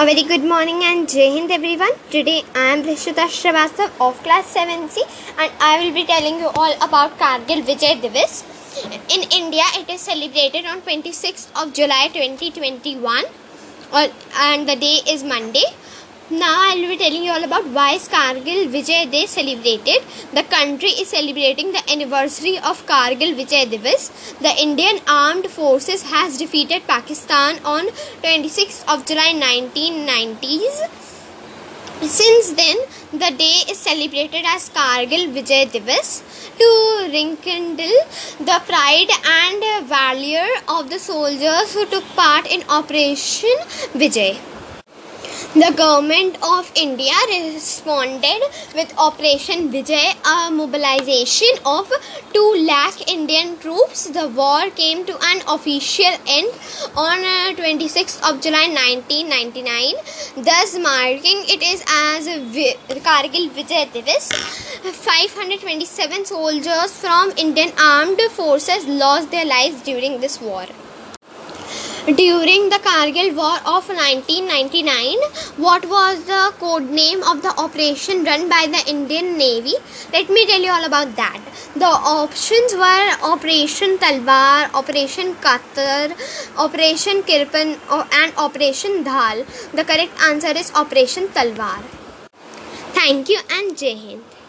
A very good morning and Jai Hind everyone. Today I am Rishita Srivastav of class 7C and I will be telling you all about Kargil Vijay Diwas. In India it is celebrated on 26th of July 2021 and the day is Monday. Now I will be telling you all about why Kargil Vijay Day celebrated. The country is celebrating the anniversary of Kargil Vijay Diwas. The Indian Armed Forces has defeated Pakistan on 26th of July 1990s. Since then, the day is celebrated as Kargil Vijay Diwas to rekindle the pride and valor of the soldiers who took part in Operation Vijay. The government of India responded with Operation Vijay, a mobilization of 2 lakh Indian troops. The war came to an official end on uh, 26th of July 1999, thus marking it is as Kargil Vijay Diwas. 527 soldiers from Indian armed forces lost their lives during this war. During the Kargil War of 1999, what was the code name of the operation run by the Indian Navy? Let me tell you all about that. The options were Operation Talwar, Operation Katar, Operation Kirpan, and Operation Dhal. The correct answer is Operation Talwar. Thank you and Jai Hind.